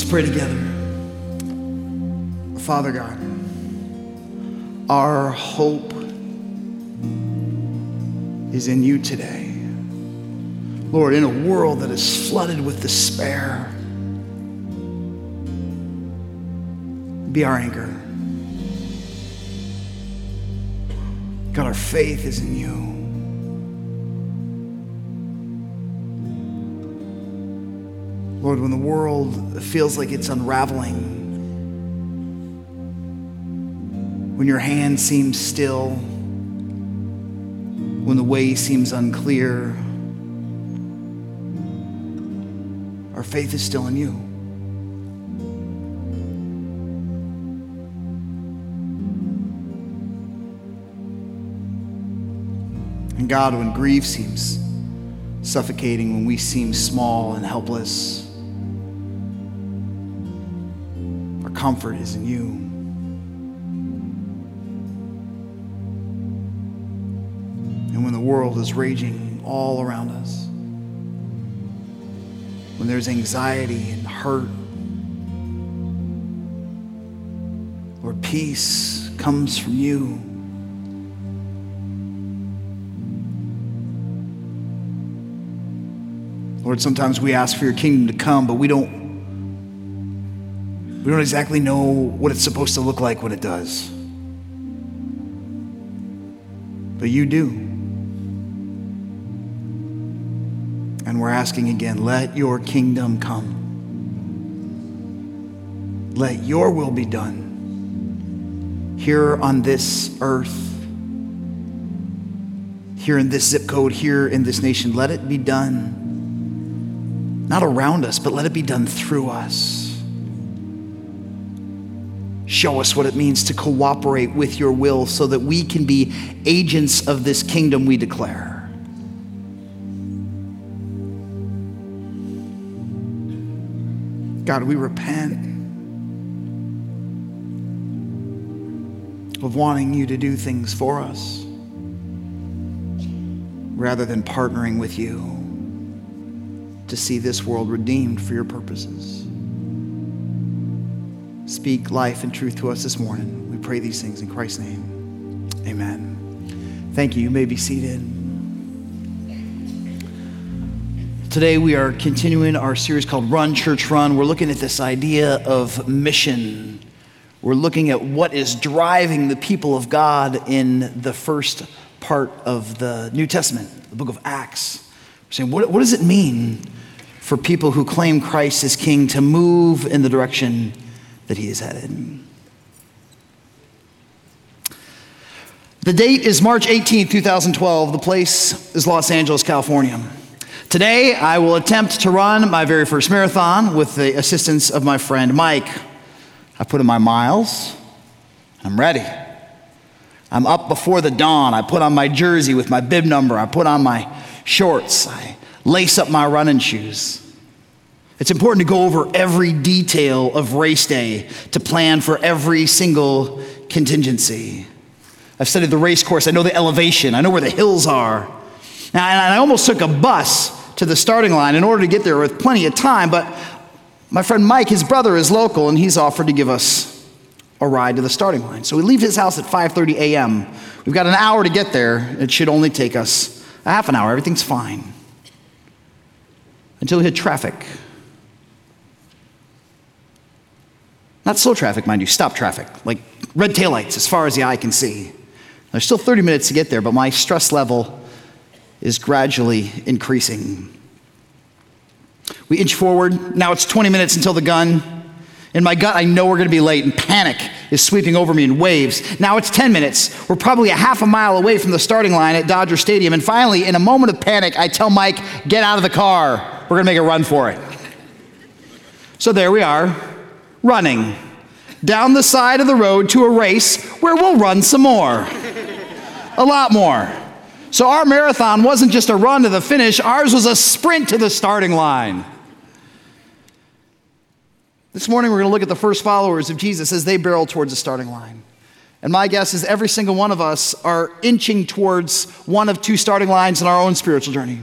Let's pray together. Father God, our hope is in you today. Lord, in a world that is flooded with despair, be our anchor. God, our faith is in you. Lord, when the world feels like it's unraveling, when your hand seems still, when the way seems unclear, our faith is still in you. And God, when grief seems suffocating, when we seem small and helpless, comfort is in you. And when the world is raging all around us, when there's anxiety and hurt, Lord, peace comes from you. Lord, sometimes we ask for your kingdom to come, but we don't we don't exactly know what it's supposed to look like when it does. But you do. And we're asking again, let your kingdom come. Let your will be done here on this earth, here in this zip code, here in this nation. Let it be done, not around us, but let it be done through us. Show us what it means to cooperate with your will so that we can be agents of this kingdom we declare. God, we repent of wanting you to do things for us rather than partnering with you to see this world redeemed for your purposes. Speak life and truth to us this morning. We pray these things in Christ's name. Amen. Thank you. You may be seated. Today, we are continuing our series called Run, Church, Run. We're looking at this idea of mission. We're looking at what is driving the people of God in the first part of the New Testament, the book of Acts. We're saying, what, what does it mean for people who claim Christ as king to move in the direction that he is headed? The date is March 18, 2012. The place is Los Angeles, California. Today, I will attempt to run my very first marathon with the assistance of my friend Mike. I put in my miles. I'm ready. I'm up before the dawn. I put on my jersey with my bib number. I put on my shorts. I lace up my running shoes. It's important to go over every detail of race day to plan for every single contingency. I've studied the race course. I know the elevation. I know where the hills are. Now, and I almost took a bus to the starting line in order to get there with plenty of time, but my friend Mike, his brother, is local and he's offered to give us a ride to the starting line. So we leave his house at 5:30 a.m. We've got an hour to get there. It should only take us a half an hour. Everything's fine. Until we hit traffic. Not slow traffic, mind you, stop traffic, like red taillights as far as the eye can see. There's still 30 minutes to get there, but my stress level is gradually increasing. We inch forward. Now it's 20 minutes until the gun. In my gut, I know we're going to be late, and panic is sweeping over me in waves. Now it's 10 minutes. We're probably a half a mile away from the starting line at Dodger Stadium. And finally, in a moment of panic, I tell Mike, get out of the car. We're going to make a run for it. So there we are, running down the side of the road to a race where we'll run some more. a lot more. So our marathon wasn't just a run to the finish, ours was a sprint to the starting line. This morning, we're going to look at the first followers of Jesus as they barrel towards the starting line. And my guess is every single one of us are inching towards one of two starting lines in our own spiritual journey.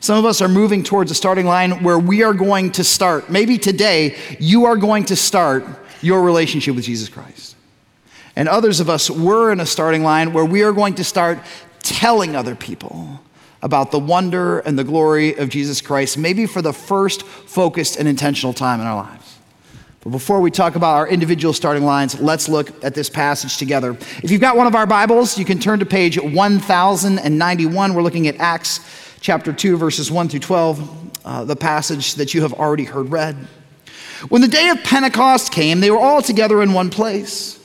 Some of us are moving towards a starting line where we are going to start. Maybe today, you are going to start your relationship with Jesus Christ. And others of us were in a starting line where we are going to start telling other people about the wonder and the glory of Jesus Christ, maybe for the first focused and intentional time in our lives. But before we talk about our individual starting lines, let's look at this passage together. If you've got one of our Bibles, you can turn to page 1091. We're looking at Acts chapter 2, verses 1 through 12, uh, the passage that you have already heard read. When the day of Pentecost came, they were all together in one place.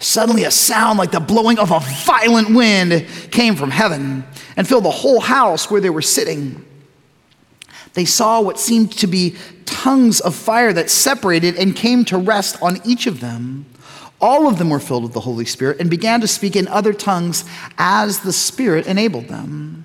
Suddenly, a sound like the blowing of a violent wind came from heaven and filled the whole house where they were sitting. They saw what seemed to be tongues of fire that separated and came to rest on each of them. All of them were filled with the Holy Spirit and began to speak in other tongues as the Spirit enabled them.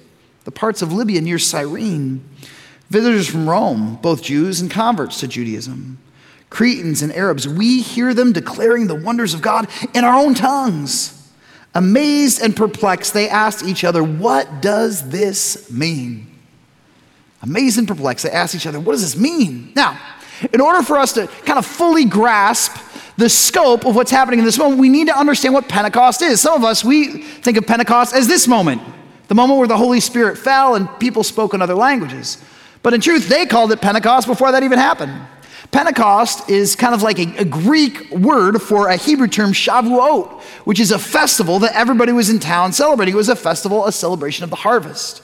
the parts of Libya near Cyrene, visitors from Rome, both Jews and converts to Judaism Cretans and Arabs, we hear them declaring the wonders of God in our own tongues. Amazed and perplexed, they asked each other, What does this mean? Amazed and perplexed, they asked each other, What does this mean? Now, in order for us to kind of fully grasp the scope of what's happening in this moment, we need to understand what Pentecost is. Some of us, we think of Pentecost as this moment, the moment where the Holy Spirit fell and people spoke in other languages. But in truth, they called it Pentecost before that even happened. Pentecost is kind of like a, a, Greek word for a Hebrew term, Shavuot, which is a festival that everybody was in town celebrating. It was a festival, a celebration of the harvest.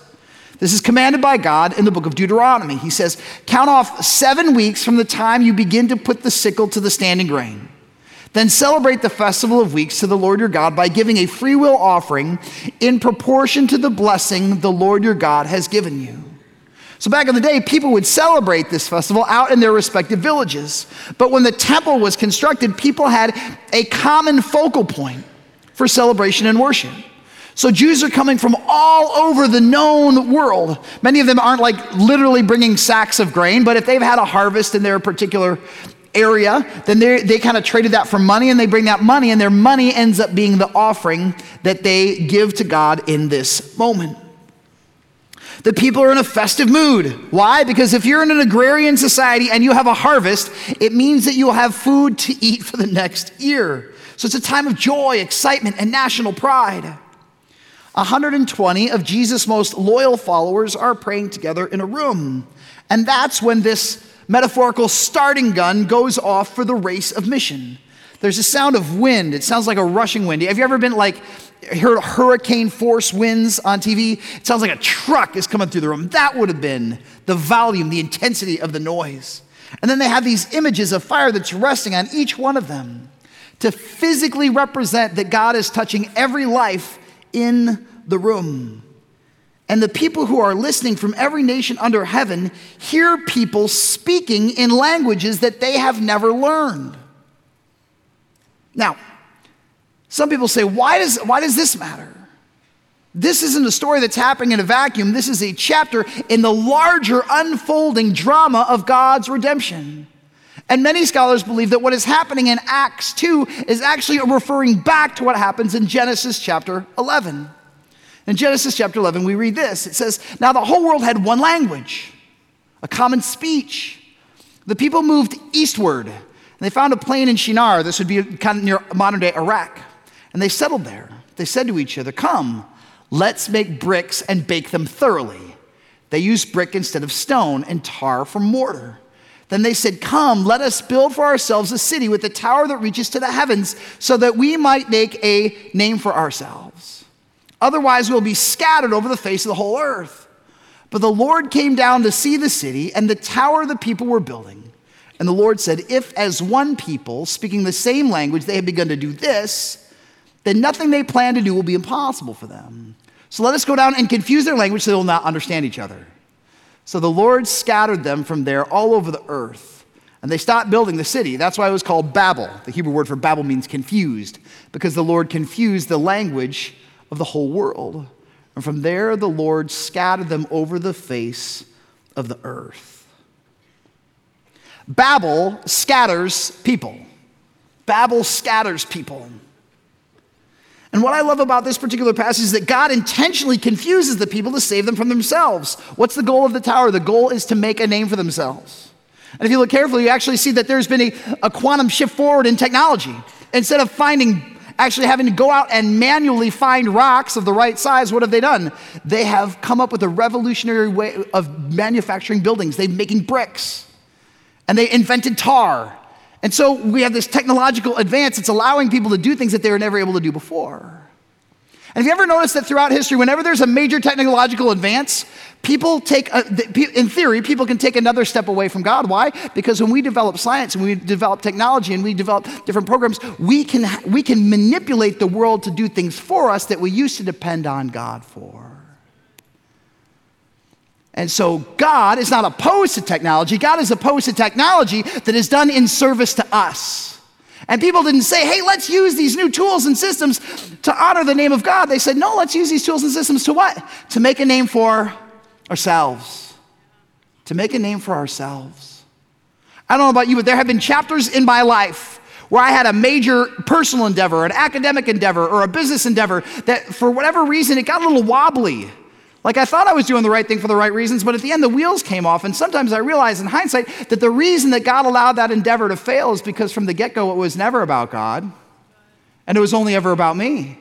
This is commanded by God in the book of Deuteronomy. He says, Count off seven weeks from the time you begin to put the sickle to the standing grain. Then celebrate the festival of weeks to the Lord your God by giving a freewill offering in proportion to the blessing the Lord your God has given you. So, back in the day, people would celebrate this festival out in their respective villages. But when the temple was constructed, people had a common focal point for celebration and worship. So, Jews are coming from all over the known world. Many of them aren't like literally bringing sacks of grain, but if they've had a harvest in their particular area, then they they kind of traded that for money and they bring that money, and their money ends up being the offering that they give to God in this moment. The people are in a festive mood. Why? Because if you're in an agrarian society and you have a harvest, it means that you'll have food to eat for the next year. So it's a time of joy, excitement, and national pride. 120 of Jesus' most loyal followers are praying together in a room. And that's when this metaphorical starting gun goes off for the race of mission. There's a sound of wind. It sounds like a rushing wind. Have you ever been like heard hurricane force winds on TV? It sounds like a truck is coming through the room. That would have been the volume, the intensity of the noise. And then they have these images of fire that's resting on each one of them to physically represent that God is touching every life in the room. And the people who are listening from every nation under heaven hear people speaking in languages that they have never learned. Now, some people say, why does, why does this matter? This isn't a story that's happening in a vacuum. This is a chapter in the larger unfolding drama of God's redemption. And many scholars believe that what is happening in Acts 2 is actually referring back to what happens in Genesis chapter 11. In Genesis chapter 11, we read this it says, Now the whole world had one language, a common speech. The people moved eastward, and they found a plain in Shinar. This would be kind of near modern day Iraq. And they settled there. They said to each other, Come, let's make bricks and bake them thoroughly. They used brick instead of stone and tar for mortar. Then they said, Come, let us build for ourselves a city with a tower that reaches to the heavens, so that we might make a name for ourselves. Otherwise, we'll be scattered over the face of the whole earth. But the Lord came down to see the city and the tower the people were building. And the Lord said, If as one people, speaking the same language, they have begun to do this, then nothing they plan to do will be impossible for them. So let us go down and confuse their language so they will not understand each other. So the Lord scattered them from there all over the earth. And they stopped building the city. That's why it was called Babel. The Hebrew word for Babel means confused, because the Lord confused the language of the whole world. And from there, the Lord scattered them over the face of the earth. Babel scatters people. Babel scatters people. And what I love about this particular passage is that God intentionally confuses the people to save them from themselves. What's the goal of the tower? The goal is to make a name for themselves. And if you look carefully, you actually see that there's been a, a quantum shift forward in technology. Instead of finding actually having to go out and manually find rocks of the right size, what have they done? They have come up with a revolutionary way of manufacturing buildings. They're making bricks. And they invented tar. And so we have this technological advance that's allowing people to do things that they were never able to do before. And have you ever noticed that throughout history, whenever there's a major technological advance, people take, a, in theory, people can take another step away from God. Why? Because when we develop science and we develop technology and we develop different programs, we can, we can manipulate the world to do things for us that we used to depend on God for. And so God is not opposed to technology. God is opposed to technology that is done in service to us. And people didn't say, hey, let's use these new tools and systems to honor the name of God. They said, no, let's use these tools and systems to what? To make a name for ourselves. To make a name for ourselves. I don't know about you, but there have been chapters in my life where I had a major personal endeavor, an academic endeavor, or a business endeavor that for whatever reason it got a little wobbly. Like I thought I was doing the right thing for the right reasons, but at the end the wheels came off. And sometimes I realize in hindsight that the reason that God allowed that endeavor to fail is because from the get go it was never about God, and it was only ever about me.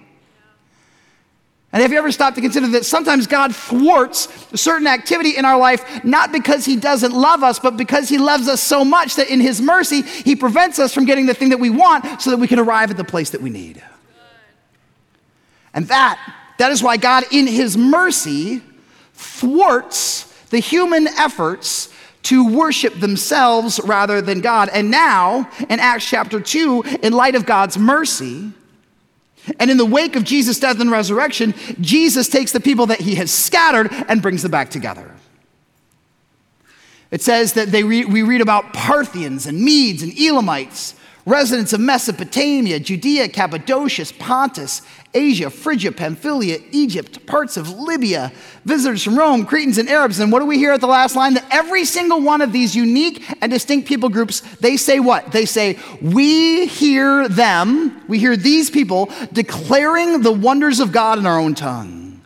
And have you ever stopped to consider that sometimes God thwarts certain activity in our life, not because He doesn't love us, but because He loves us so much that in His mercy, He prevents us from getting the thing that we want so that we can arrive at the place that we need. And that that is why God, in his mercy, thwarts the human efforts to worship themselves rather than God. And now, in Acts chapter 2, in light of God's mercy, and in the wake of Jesus' death and resurrection, Jesus takes the people that he has scattered and brings them back together. It says that they re- we read about Parthians and Medes and Elamites residents of Mesopotamia, Judea, Cappadocia, Pontus, Asia, Phrygia, Pamphylia, Egypt, parts of Libya, visitors from Rome, Cretans, and Arabs. And what do we hear at the last line? That every single one of these unique and distinct people groups, they say what? They say, We hear them, we hear these people declaring the wonders of God in our own tongue.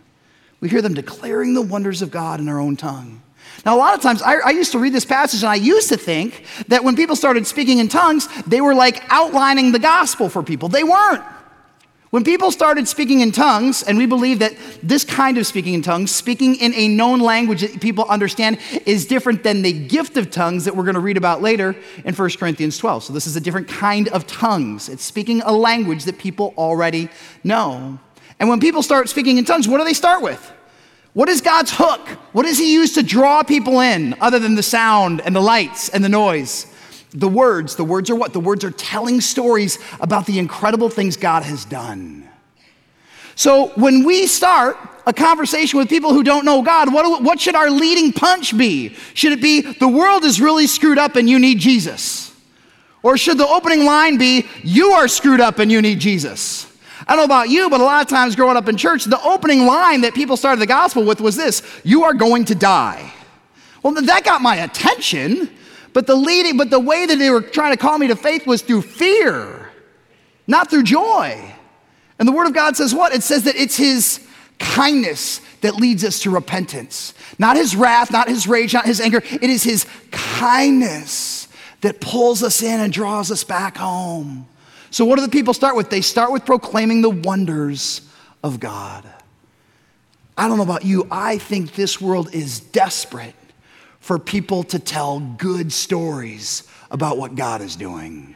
We hear them declaring the wonders of God in our own tongue. Now, a lot of times, I, I, used to read this passage and I used to think that when people started speaking in tongues, they were like outlining the gospel for people. They weren't. When people started speaking in tongues, and we believe that this kind of speaking in tongues, speaking in a known language that people understand, is different than the gift of tongues that we're going to read about later in 1 Corinthians 12. So, this is a different kind of tongues. It's speaking a language that people already know. And when people start speaking in tongues, what do they start with? What is God's hook? What does He use to draw people in other than the sound and the lights and the noise? The words. The words are what? The words are telling stories about the incredible things God has done. So when we start a conversation with people who don't know God, what, what should our leading punch be? Should it be, the world is really screwed up and you need Jesus? Or should the opening line be, you are screwed up and you need Jesus? I don't know about you, but a lot of times growing up in church, the opening line that people started the gospel with was this You are going to die. Well, that got my attention, but the leading, but the way that they were trying to call me to faith was through fear, not through joy. And the word of God says what? It says that it's his kindness that leads us to repentance. Not his wrath, not his rage, not his anger. It is his kindness that pulls us in and draws us back home. So, what do the people start with? They start with proclaiming the wonders of God. I don't know about you, I think this world is desperate for people to tell good stories about what God is doing.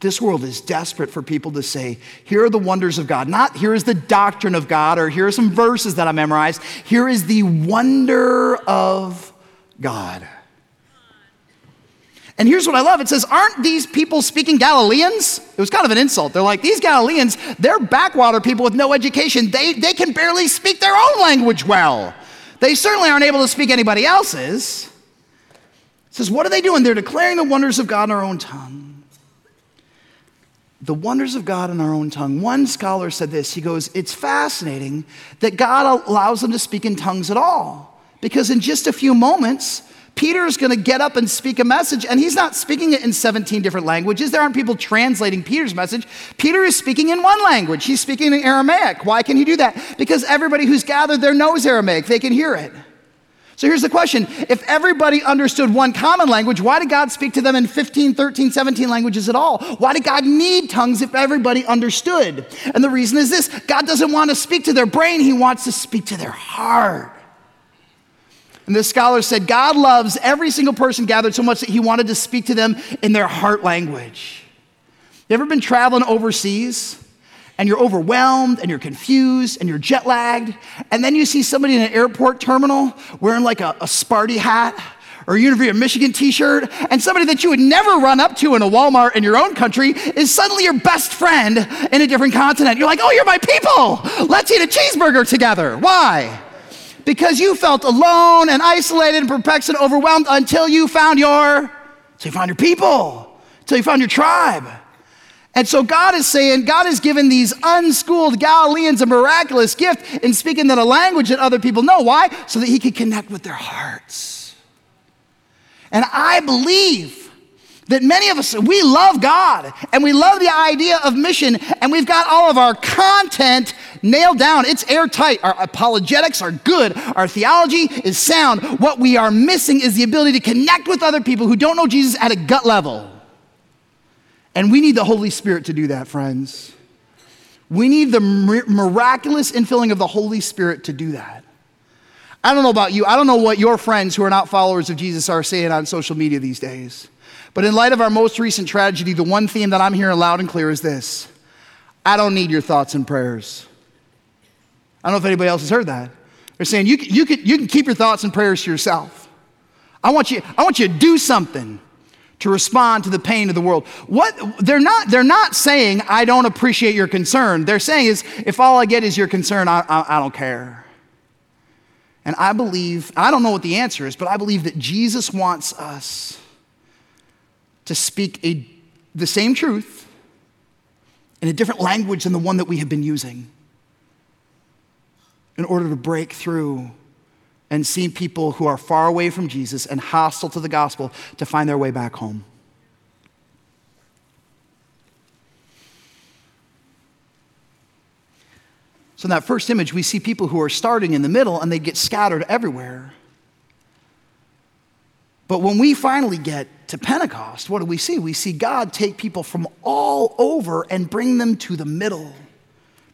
This world is desperate for people to say, here are the wonders of God. Not here is the doctrine of God or here are some verses that I memorized. Here is the wonder of God. And here's what I love it says, Aren't these people speaking Galileans? It was kind of an insult. They're like, These Galileans, they're backwater people with no education. They, they can barely speak their own language well. They certainly aren't able to speak anybody else's. It says, What are they doing? They're declaring the wonders of God in our own tongue. The wonders of God in our own tongue. One scholar said this he goes, It's fascinating that God allows them to speak in tongues at all. Because in just a few moments, Peter is going to get up and speak a message, and he's not speaking it in 17 different languages. There aren't people translating Peter's message. Peter is speaking in one language. He's speaking in Aramaic. Why can he do that? Because everybody who's gathered there knows Aramaic, they can hear it. So here's the question If everybody understood one common language, why did God speak to them in 15, 13, 17 languages at all? Why did God need tongues if everybody understood? And the reason is this God doesn't want to speak to their brain, He wants to speak to their heart. And this scholar said, God loves every single person gathered so much that he wanted to speak to them in their heart language. You ever been traveling overseas and you're overwhelmed and you're confused and you're jet lagged, and then you see somebody in an airport terminal wearing like a, a Sparty hat or a University of Michigan t shirt, and somebody that you would never run up to in a Walmart in your own country is suddenly your best friend in a different continent. You're like, oh, you're my people. Let's eat a cheeseburger together. Why? Because you felt alone and isolated and perplexed and overwhelmed until you found your, until you found your people, until you found your tribe. And so God is saying, God has given these unschooled Galileans a miraculous gift in speaking in a language that other people know. Why? So that he could connect with their hearts. And I believe that many of us, we love God and we love the idea of mission, and we've got all of our content nailed down. It's airtight. Our apologetics are good, our theology is sound. What we are missing is the ability to connect with other people who don't know Jesus at a gut level. And we need the Holy Spirit to do that, friends. We need the miraculous infilling of the Holy Spirit to do that. I don't know about you. I don't know what your friends who are not followers of Jesus are saying on social media these days. But in light of our most recent tragedy, the one theme that I'm hearing loud and clear is this I don't need your thoughts and prayers. I don't know if anybody else has heard that. They're saying you, you, can, you can keep your thoughts and prayers to yourself. I want you, I want you to do something to respond to the pain of the world. What they're not, they're not saying, I don't appreciate your concern. They're saying is, if all I get is your concern, I, I, I don't care. And I believe, I don't know what the answer is, but I believe that Jesus wants us to speak a, the same truth in a different language than the one that we have been using in order to break through and see people who are far away from Jesus and hostile to the gospel to find their way back home. So, in that first image, we see people who are starting in the middle and they get scattered everywhere. But when we finally get to Pentecost, what do we see? We see God take people from all over and bring them to the middle.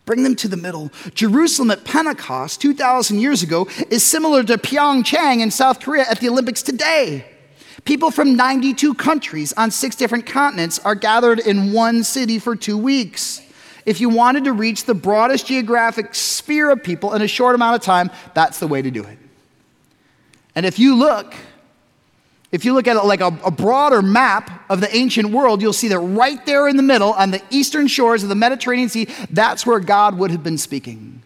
Bring them to the middle. Jerusalem at Pentecost 2,000 years ago is similar to Pyeongchang in South Korea at the Olympics today. People from 92 countries on six different continents are gathered in one city for two weeks. If you wanted to reach the broadest geographic sphere of people in a short amount of time, that's the way to do it. And if you look if you look at it like a, a, broader map of the ancient world, you'll see that right there in the middle, on the eastern shores of the Mediterranean Sea, that's where God would have been speaking.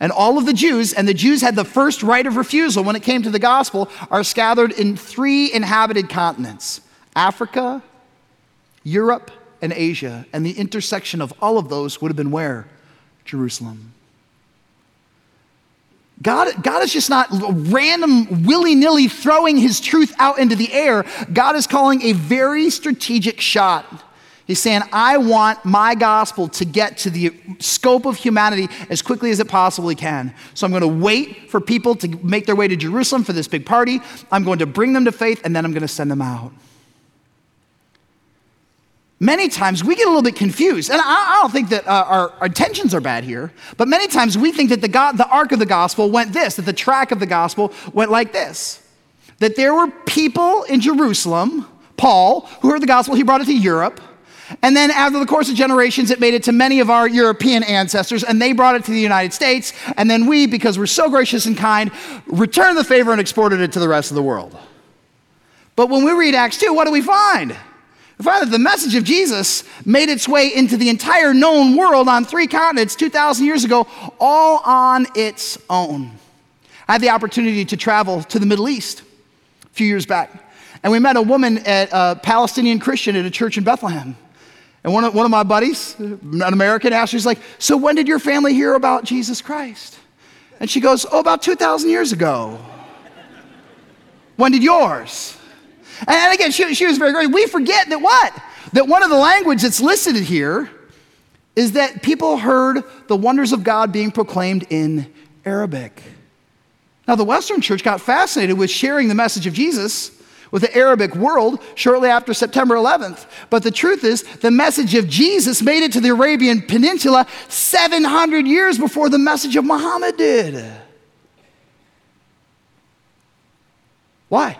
And all of the Jews, and the Jews had the first right of refusal when it came to the gospel, are scattered in three inhabited continents Africa, Europe, and Asia. And the intersection of all of those would have been where? Jerusalem. God, God is just not random, willy nilly throwing his truth out into the air. God is calling a very strategic shot. He's saying, I want my gospel to get to the scope of humanity as quickly as it possibly can. So I'm going to wait for people to make their way to Jerusalem for this big party. I'm going to bring them to faith, and then I'm going to send them out many times we get a little bit confused. And I, I don't think that uh, our, our, intentions are bad here, but many times we think that the, God, the arc of the gospel went this, that the track of the gospel went like this. That there were people in Jerusalem, Paul, who heard the gospel, he brought it to Europe. And then, after the course of generations, it made it to many of our European ancestors, and they brought it to the United States. And then we, because we're so gracious and kind, returned the favor and exported it to the rest of the world. But when we read Acts 2, what do we find? That the message of Jesus made its way into the entire known world on three continents 2,000 years ago, all on its own. I had the opportunity to travel to the Middle East a few years back. And we met a woman at a Palestinian Christian at a church in Bethlehem. And one of, one of my buddies, an American, asked her, he's like, So when did your family hear about Jesus Christ? And she goes, Oh, about 2,000 years ago. when did yours? And again, she, she was very great. We forget that what? That one of the language that's listed here is that people heard the wonders of God being proclaimed in Arabic. Now, the Western church got fascinated with sharing the message of Jesus with the Arabic world shortly after September 11th. But the truth is, the message of Jesus made it to the Arabian Peninsula 700 years before the message of Muhammad did. Why?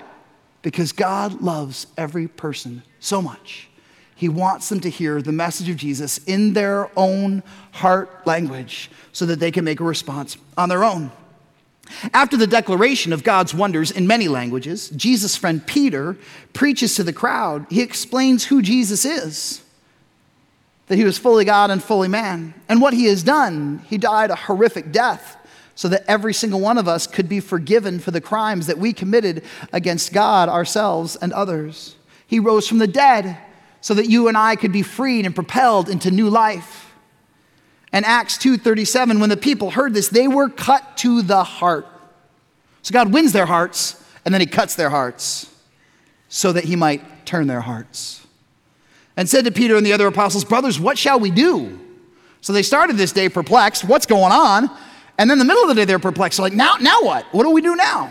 Because God loves every person so much. He wants them to hear the message of Jesus in their own heart language so that they can make a response on their own. After the declaration of God's wonders in many languages, Jesus' friend Peter preaches to the crowd. He explains who Jesus is that he was fully God and fully man, and what he has done. He died a horrific death so that every single one of us could be forgiven for the crimes that we committed against God, ourselves, and others. He rose from the dead so that you and I could be freed and propelled into new life. And Acts 2:37 when the people heard this they were cut to the heart. So God wins their hearts and then he cuts their hearts so that he might turn their hearts. And said to Peter and the other apostles, "Brothers, what shall we do?" So they started this day perplexed, what's going on? And then the middle of the day they're perplexed. So like, "Now now what? What do we do now?"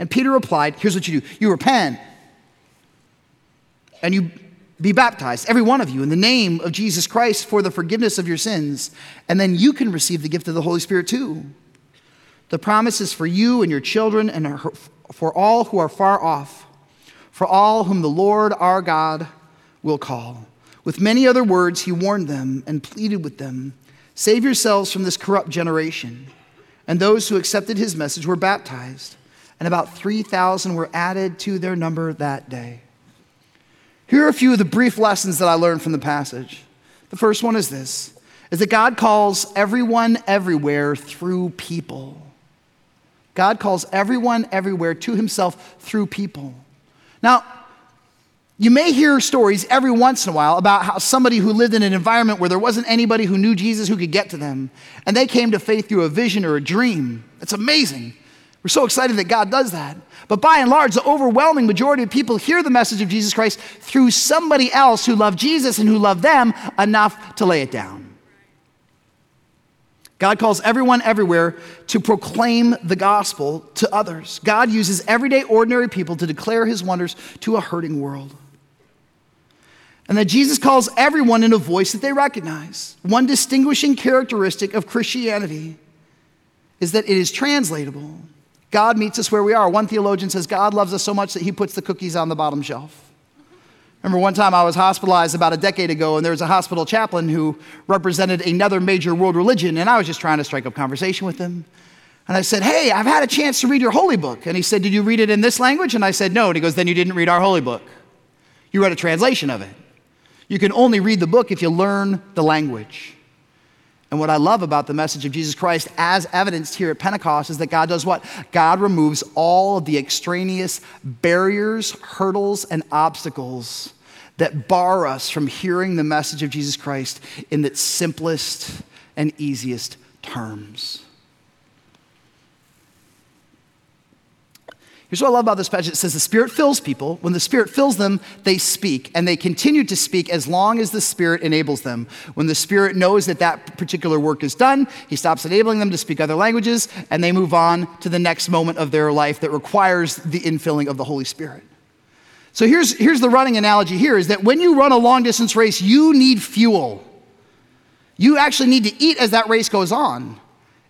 And Peter replied, "Here's what you do. You repent and you be baptized, every one of you, in the name of Jesus Christ for the forgiveness of your sins, and then you can receive the gift of the Holy Spirit too. The promise is for you and your children and for all who are far off, for all whom the Lord our God will call. With many other words, he warned them and pleaded with them Save yourselves from this corrupt generation. And those who accepted his message were baptized, and about 3,000 were added to their number that day. Here are a few of the brief lessons that I learned from the passage. The first one is this is that God calls everyone everywhere through people. God calls everyone everywhere to himself through people. Now, you may hear stories every once in a while about how somebody who lived in an environment where there wasn't anybody who knew Jesus who could get to them, and they came to faith through a vision or a dream. It's amazing. We're so excited that God does that. But by and large, the overwhelming majority of people hear the message of Jesus Christ through somebody else who loved Jesus and who loved them enough to lay it down. God calls everyone everywhere to proclaim the gospel to others. God uses everyday, ordinary people to declare his wonders to a hurting world. And that Jesus calls everyone in a voice that they recognize. One distinguishing characteristic of Christianity is that it is translatable. God meets us where we are. One theologian says God loves us so much that he puts the cookies on the bottom shelf. Remember one time I was hospitalized about a decade ago, and there was a hospital chaplain who represented another major world religion, and I was just trying to strike up conversation with him. And I said, Hey, I've had a chance to read your holy book. And he said, Did you read it in this language? And I said, No. And he goes, Then you didn't read our holy book. You read a translation of it. You can only read the book if you learn the language. And what I love about the message of Jesus Christ, as evidenced here at Pentecost, is that God does what? God removes all of the extraneous barriers, hurdles, and obstacles that bar us from hearing the message of Jesus Christ in its simplest and easiest terms. Here's what I love about this passage it says the Spirit fills people. When the Spirit fills them, they speak, and they continue to speak as long as the Spirit enables them. When the Spirit knows that that particular work is done, He stops enabling them to speak other languages, and they move on to the next moment of their life that requires the infilling of the Holy Spirit. So here's, here's the running analogy here is that when you run a long distance race, you need fuel. You actually need to eat as that race goes on.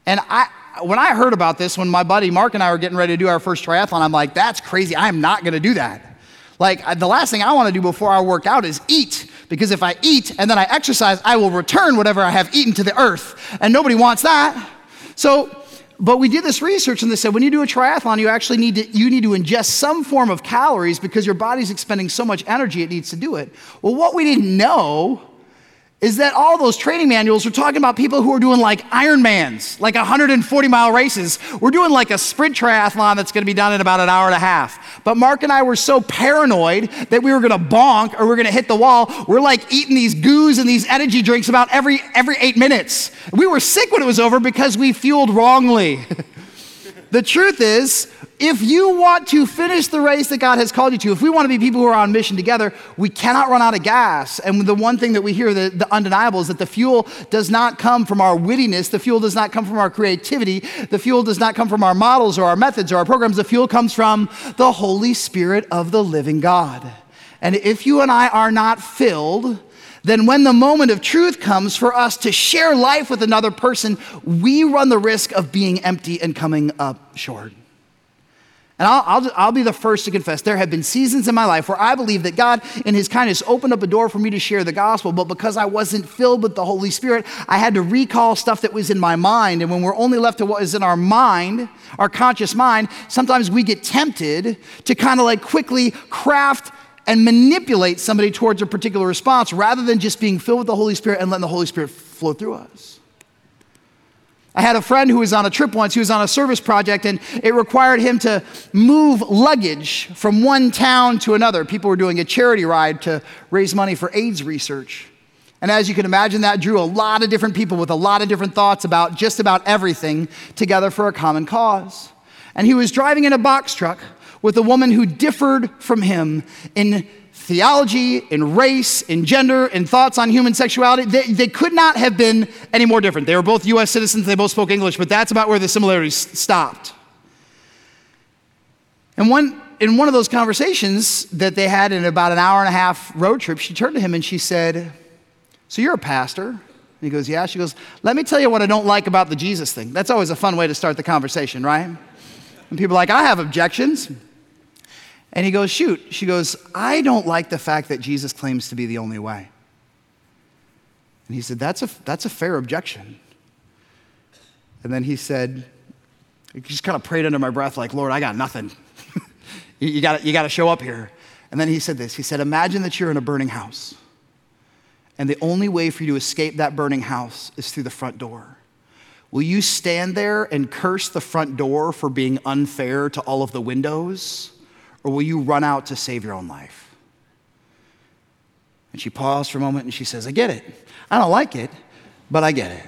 And I, when I heard about this, when my buddy Mark and I were getting ready to do our first triathlon, I'm like, that's crazy. I am not going to do that. Like, the last thing I want to do before I work out is eat, because if I eat and then I exercise, I will return whatever I have eaten to the earth, and nobody wants that. So, but we did this research and they said when you do a triathlon, you actually need to, you need to ingest some form of calories because your body's expending so much energy it needs to do it. Well, what we didn't know is that all those training manuals are talking about people who are doing like Ironmans, like 140 mile races. We're doing like a sprint triathlon that's gonna be done in about an hour and a half. But Mark and I were so paranoid that we were gonna bonk or we are gonna hit the wall. We're like eating these goos and these energy drinks about every, every eight minutes. We were sick when it was over because we fueled wrongly. the truth is, if you want to finish the race that God has called you to, if we want to be people who are on mission together, we cannot run out of gas. And the one thing that we hear, the, the, undeniable, is that the fuel does not come from our wittiness, the fuel does not come from our creativity, the fuel does not come from our models or our methods or our programs. The fuel comes from the Holy Spirit of the living God. And if you and I are not filled, then when the moment of truth comes for us to share life with another person, we run the risk of being empty and coming up short. And I'll, I'll, I'll, be the first to confess there have been seasons in my life where I believe that God, in His kindness, opened up a door for me to share the gospel, but because I wasn't filled with the Holy Spirit, I had to recall stuff that was in my mind. And when we're only left to what is in our mind, our conscious mind, sometimes we get tempted to kind of like quickly craft and manipulate somebody towards a particular response rather than just being filled with the Holy Spirit and letting the Holy Spirit flow through us. I had a friend who was on a trip once, he was on a service project, and it required him to move luggage from one town to another. People were doing a charity ride to raise money for AIDS research. And as you can imagine, that drew a lot of different people with a lot of different thoughts about just about everything together for a common cause. And he was driving in a box truck with a woman who differed from him in theology, in race, in gender, in thoughts on human sexuality. They, they could not have been any more different. They were both US citizens, they both spoke English, but that's about where the similarities stopped. And one, in one of those conversations that they had in about an hour and a half road trip, she turned to him and she said, So you're a pastor? And he goes, Yeah. She goes, Let me tell you what I don't like about the Jesus thing. That's always a fun way to start the conversation, right? And people are like, I have objections. And he goes, Shoot. She goes, I don't like the fact that Jesus claims to be the only way. And he said, That's a, that's a fair objection. And then he said, He just kind of prayed under my breath, like, Lord, I got nothing. you, got you to show up here. And then he said this He said, Imagine that you're in a burning house. And the only way for you to escape that burning house is through the front door. Will you stand there and curse the front door for being unfair to all of the windows? Or will you run out to save your own life? And she paused for a moment and she says, I get it. I don't like it, but I get it.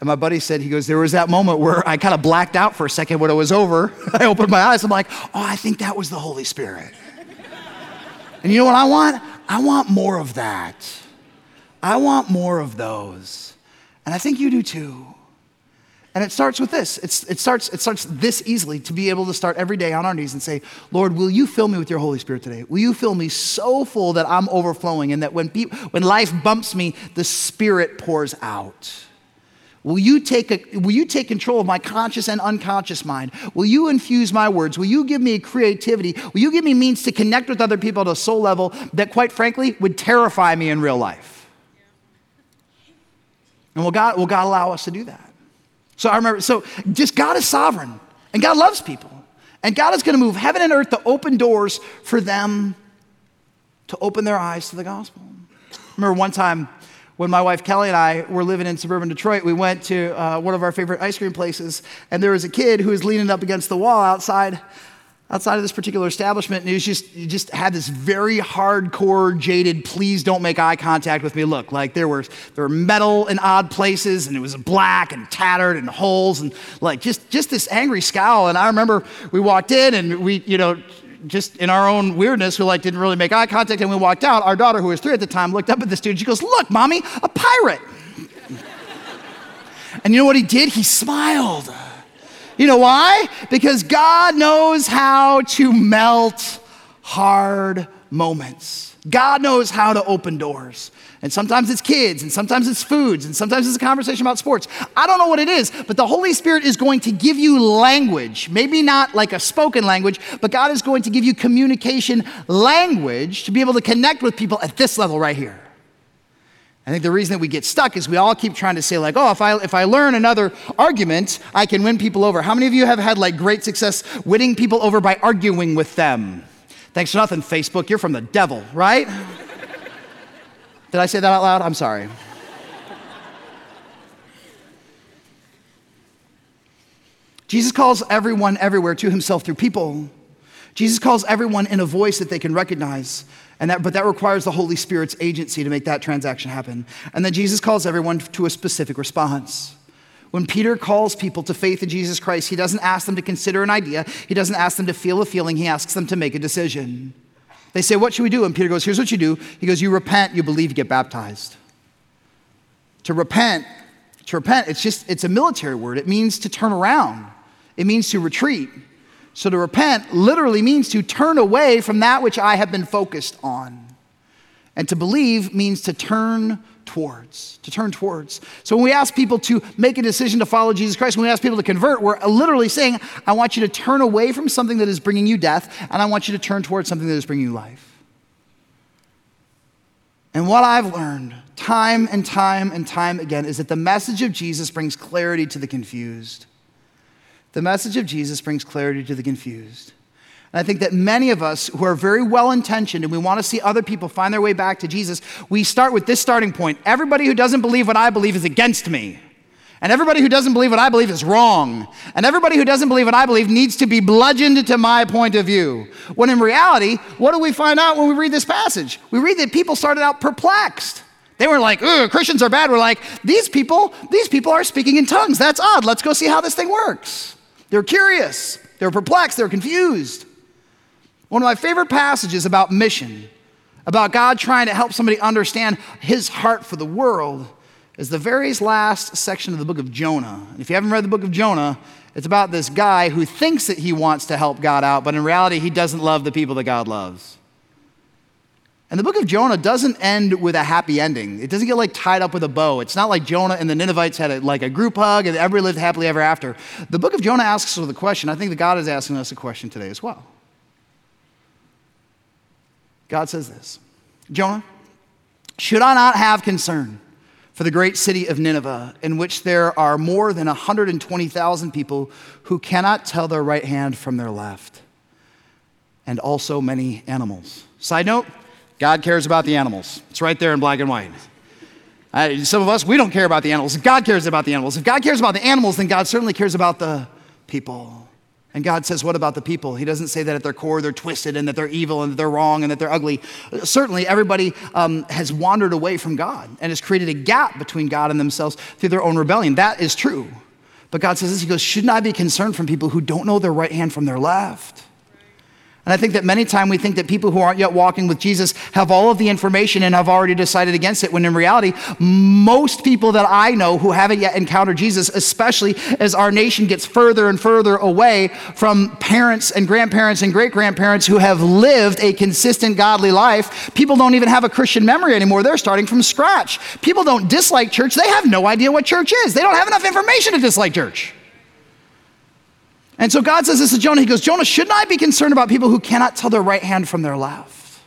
And my buddy said, he goes, there was that moment where I kind of blacked out for a second when it was over. I opened my eyes. I'm like, oh, I think that was the Holy Spirit. and you know what I want? I want more of that. I want more of those. And I think you do too. And it starts with this. It's, it, starts, it starts this easily to be able to start every day on our knees and say, Lord, will you fill me with your Holy Spirit today? Will you fill me so full that I'm overflowing and that when, when life bumps me, the Spirit pours out? Will you, take a, will you take control of my conscious and unconscious mind? Will you infuse my words? Will you give me creativity? Will you give me means to connect with other people at a soul level that, quite frankly, would terrify me in real life? And will God, will God allow us to do that? So I remember, so just God is sovereign and God loves people. And God is going to move heaven and earth to open doors for them to open their eyes to the gospel. I remember one time when my wife Kelly and I were living in suburban Detroit, we went to uh, one of our favorite ice cream places, and there was a kid who was leaning up against the wall outside outside of this particular establishment, and he just just had this very hardcore, jaded, please don't make eye contact with me look. Like there were there were metal in odd places, and it was black and tattered and holes, and like just just this angry scowl. And I remember we walked in and we, you know, just in our own weirdness, we like didn't really make eye contact, and we walked out. Our daughter, who was three at the time, looked up at this dude. She goes, "Look, mommy, a pirate." and you know what he did? He smiled. You know why? Because God knows how to melt hard moments. God knows how to open doors. And sometimes it's kids, and sometimes it's foods, and sometimes it's a conversation about sports. I don't know what it is, but the Holy Spirit is going to give you language. Maybe not like a spoken language, but God is going to give you communication language to be able to connect with people at this level right here. I think the reason that we get stuck is we all keep trying to say, like, oh, if I, if I learn another argument, I can win people over. How many of you have had like great success winning people over by arguing with them? Thanks for nothing, Facebook. You're from the devil, right? Did I say that out loud? I'm sorry. Jesus calls everyone everywhere to himself through people. Jesus calls everyone in a voice that they can recognize, and that, but that requires the Holy Spirit's agency to make that transaction happen. And then Jesus calls everyone to a specific response. When Peter calls people to faith in Jesus Christ, he doesn't ask them to consider an idea, he doesn't ask them to feel a feeling, he asks them to make a decision. They say, What should we do? And Peter goes, Here's what you do. He goes, You repent, you believe, you get baptized. To repent, to repent, it's just, it's a military word. It means to turn around, it means to retreat. So to repent literally means to turn away from that which I have been focused on. And to believe means to turn towards, to turn towards. So when we ask people to make a decision to follow Jesus Christ, when we ask people to convert, we're literally saying, I want you to turn away from something that is bringing you death, and I want you to turn towards something that is bringing you life. And what I've learned time and time and time again is that the message of Jesus brings clarity to the confused. The message of Jesus brings clarity to the confused. And I think that many of us who are very well intentioned and we want to see other people find their way back to Jesus, we start with this starting point. Everybody who doesn't believe what I believe is against me. And everybody who doesn't believe what I believe is wrong. And everybody who doesn't believe what I believe needs to be bludgeoned to my point of view. When in reality, what do we find out when we read this passage? We read that people started out perplexed. They were like, "Ooh, Christians are bad. We're like, these people, these people are speaking in tongues. That's odd. Let's go see how this thing works. They're curious. They're perplexed. They're confused. One of my favorite passages about mission, about God trying to help somebody understand his heart for the world, is the very last section of the book of Jonah. if you haven't read the book of Jonah, it's about this guy who thinks that he wants to help God out, but in reality, he doesn't love the people that God loves. And the book of Jonah doesn't end with a happy ending. It doesn't get like tied up with a bow. It's not like Jonah and the Ninevites had a, like a group hug and everybody lived happily ever after. The book of Jonah asks us the question. I think that God is asking us a question today as well. God says this Jonah, should I not have concern for the great city of Nineveh, in which there are more than 120,000 people who cannot tell their right hand from their left, and also many animals? Side note God cares about the animals. It's right there in black and white. some of us, we don't care about the animals. God cares about the animals. If God cares about the animals, then God certainly cares about the people. And God says, What about the people? He doesn't say that at their core they're twisted and that they're evil and that they're wrong and that they're ugly. Certainly, everybody um, has wandered away from God and has created a gap between God and themselves through their own rebellion. That is true. But God says this He goes, Shouldn't I be concerned from people who don't know their right hand from their left? And I think that many times we think that people who aren't yet walking with Jesus have all of the information and have already decided against it, when in reality, most people that I know who haven't yet encountered Jesus, especially as our nation gets further and further away from parents and grandparents and great grandparents who have lived a consistent godly life, people don't even have a Christian memory anymore. They're starting from scratch. People don't dislike church, they have no idea what church is. They don't have enough information to dislike church. And so God says this to Jonah. He goes, Jonah, shouldn't I be concerned about people who cannot tell their right hand from their left?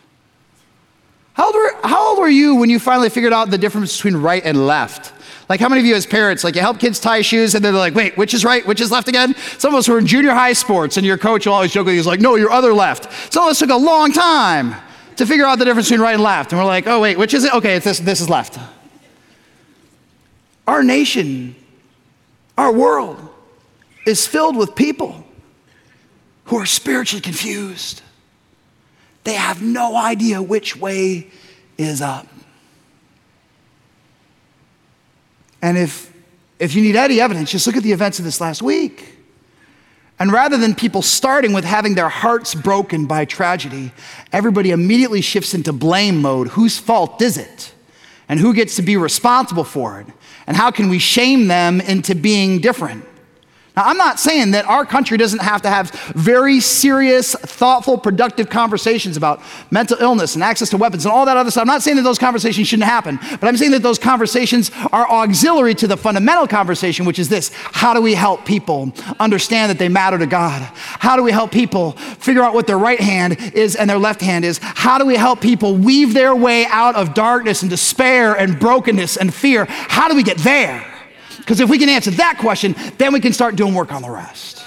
How old, were, how old were you when you finally figured out the difference between right and left? Like, how many of you as parents, like, you help kids tie shoes and they're like, wait, which is right, which is left again? Some of us were in junior high sports and your coach will always joke with you, he's like, no, your other left. Some of us took a long time to figure out the difference between right and left. And we're like, oh, wait, which is it? Okay, it's this, this is left. Our nation, our world, is filled with people who are spiritually confused. They have no idea which way is up. And if, if you need any evidence, just look at the events of this last week. And rather than people starting with having their hearts broken by tragedy, everybody immediately shifts into blame mode. Whose fault is it? And who gets to be responsible for it? And how can we shame them into being different? Now, I'm not saying that our country doesn't have to have very serious, thoughtful, productive conversations about mental illness and access to weapons and all that other stuff. I'm not saying that those conversations shouldn't happen, but I'm saying that those conversations are auxiliary to the fundamental conversation, which is this How do we help people understand that they matter to God? How do we help people figure out what their right hand is and their left hand is? How do we help people weave their way out of darkness and despair and brokenness and fear? How do we get there? Because if we can answer that question, then we can start doing work on the rest.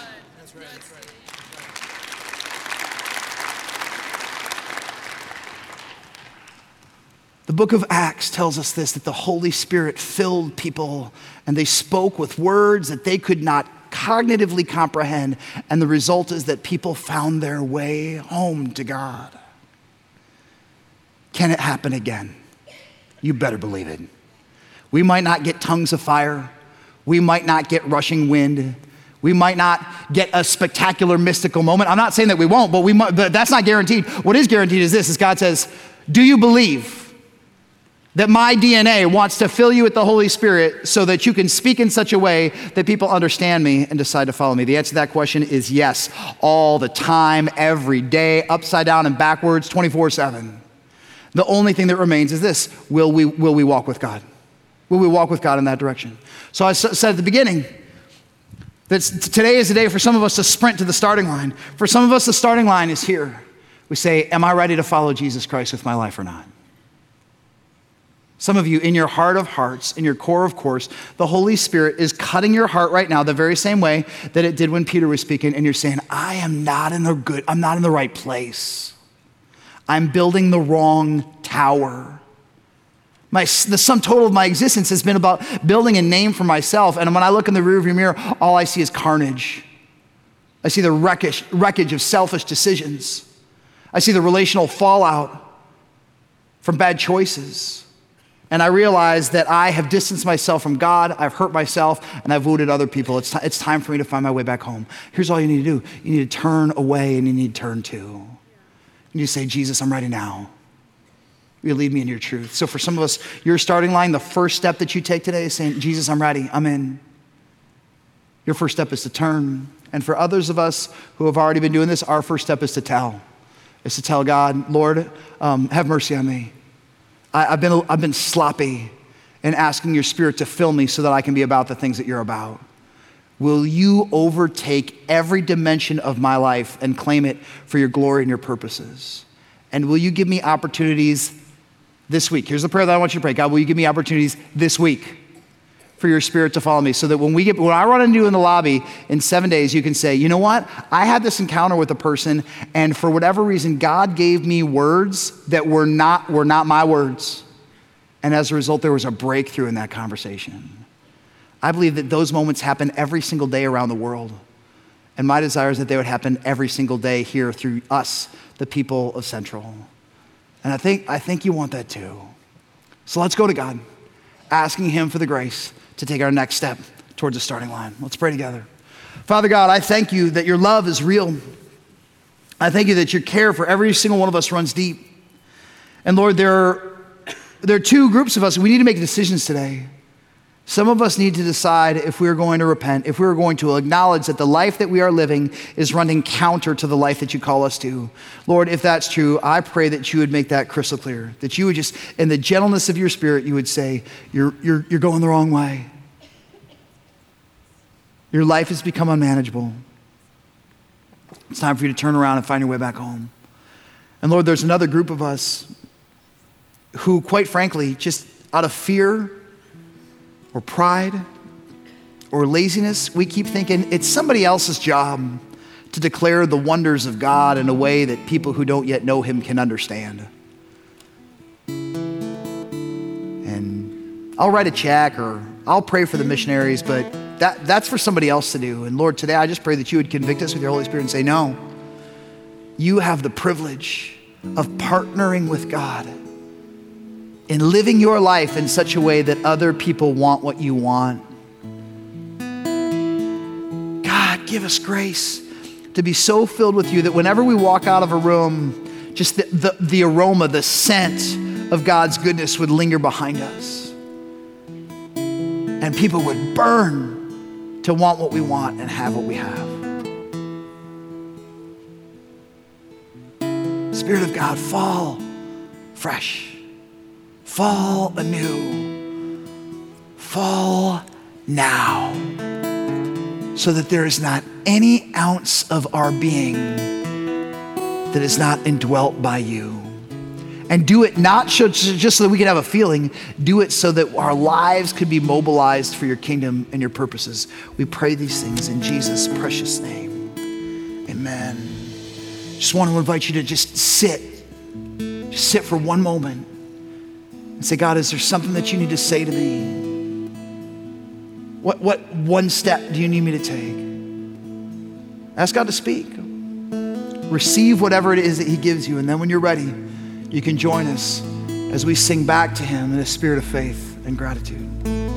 The book of Acts tells us this that the Holy Spirit filled people and they spoke with words that they could not cognitively comprehend. And the result is that people found their way home to God. Can it happen again? You better believe it. We might not get tongues of fire, we might not get rushing wind. We might not get a spectacular mystical moment. I'm not saying that we won't, but, we might, but that's not guaranteed. What is guaranteed is this: is God says, "Do you believe?" that my DNA wants to fill you with the Holy Spirit so that you can speak in such a way that people understand me and decide to follow me? The answer to that question is yes, all the time, every day, upside down and backwards, 24 7. The only thing that remains is this will we, will we walk with God? Will we walk with God in that direction? So I said at the beginning, that today is the day for some of us to sprint to the starting line. For some of us, the starting line is here. We say, Am I ready to follow Jesus Christ with my life or not? Some of you, in your heart of hearts, in your core of course, the Holy Spirit is cutting your heart right now the very same way that it did when Peter was speaking, and you're saying, I am not in the good, I'm not in the right place. I'm building the wrong tower. My, the sum total of my existence has been about building a name for myself. And when I look in the rearview mirror, all I see is carnage. I see the wreckage, wreckage of selfish decisions. I see the relational fallout from bad choices. And I realize that I have distanced myself from God, I've hurt myself, and I've wounded other people. It's, t- it's time for me to find my way back home. Here's all you need to do you need to turn away and you need to turn to. You need to say, Jesus, I'm ready now. You lead me in your truth. So for some of us, your starting line, the first step that you take today is saying, Jesus, I'm ready, I'm in. Your first step is to turn. And for others of us who have already been doing this, our first step is to tell. Is to tell God, Lord, um, have mercy on me. I, have been, I've been sloppy in asking your spirit to fill me so that I can be about the things that you're about. Will you overtake every dimension of my life and claim it for your glory and your purposes? And will you give me opportunities this week? Here's the prayer that I want you to pray God, will you give me opportunities this week? for your spirit to follow me so that when we get when I run into you in the lobby in seven days, you can say, you know what? I had this encounter with a person, and for whatever reason, God gave me words that were not were not my words. And as a result, there was a breakthrough in that conversation. I believe that those moments happen every single day around the world. And my desire is that they would happen every single day here through us, the people of Central. And I think, I think you want that too. So let's go to God, asking Him for the grace to take our next step towards the starting line. Let's pray together. Father God, I thank you that your love is real. I thank you that your care for every single one of us runs deep. And Lord, there are, there are two groups of us. We need to make decisions today. Some of us need to decide if we're going to repent, if we're going to acknowledge that the life that we are living is running counter to the life that you call us to. Lord, if that's true, I pray that you would make that crystal clear, that you would just, in the gentleness of your spirit, you would say, You're, you're, you're going the wrong way. Your life has become unmanageable. It's time for you to turn around and find your way back home. And Lord, there's another group of us who, quite frankly, just out of fear, or pride or laziness, we keep thinking it's somebody else's job to declare the wonders of God in a way that people who don't yet know Him can understand. And I'll write a check or I'll pray for the missionaries, but that, that's for somebody else to do. And Lord, today I just pray that you would convict us with your Holy Spirit and say, no, you have the privilege of partnering with God in living your life in such a way that other people want what you want. God, give us grace to be so filled with you that whenever we walk out of a room, just the, the, the aroma, the scent of God's goodness would linger behind us. And people would burn to want what we want and have what we have. Spirit of God, fall fresh. Fall anew. Fall now. So that there is not any ounce of our being that is not indwelt by you. And do it not just so that we can have a feeling, do it so that our lives could be mobilized for your kingdom and your purposes. We pray these things in Jesus' precious name. Amen. Just want to invite you to just sit, just sit for one moment and say, God, is there something that you need to say to me? What, what one step do you need me to take? Ask God to speak. Receive whatever it is that He gives you. And then when you're ready, you can join us as we sing back to Him in a spirit of faith and gratitude.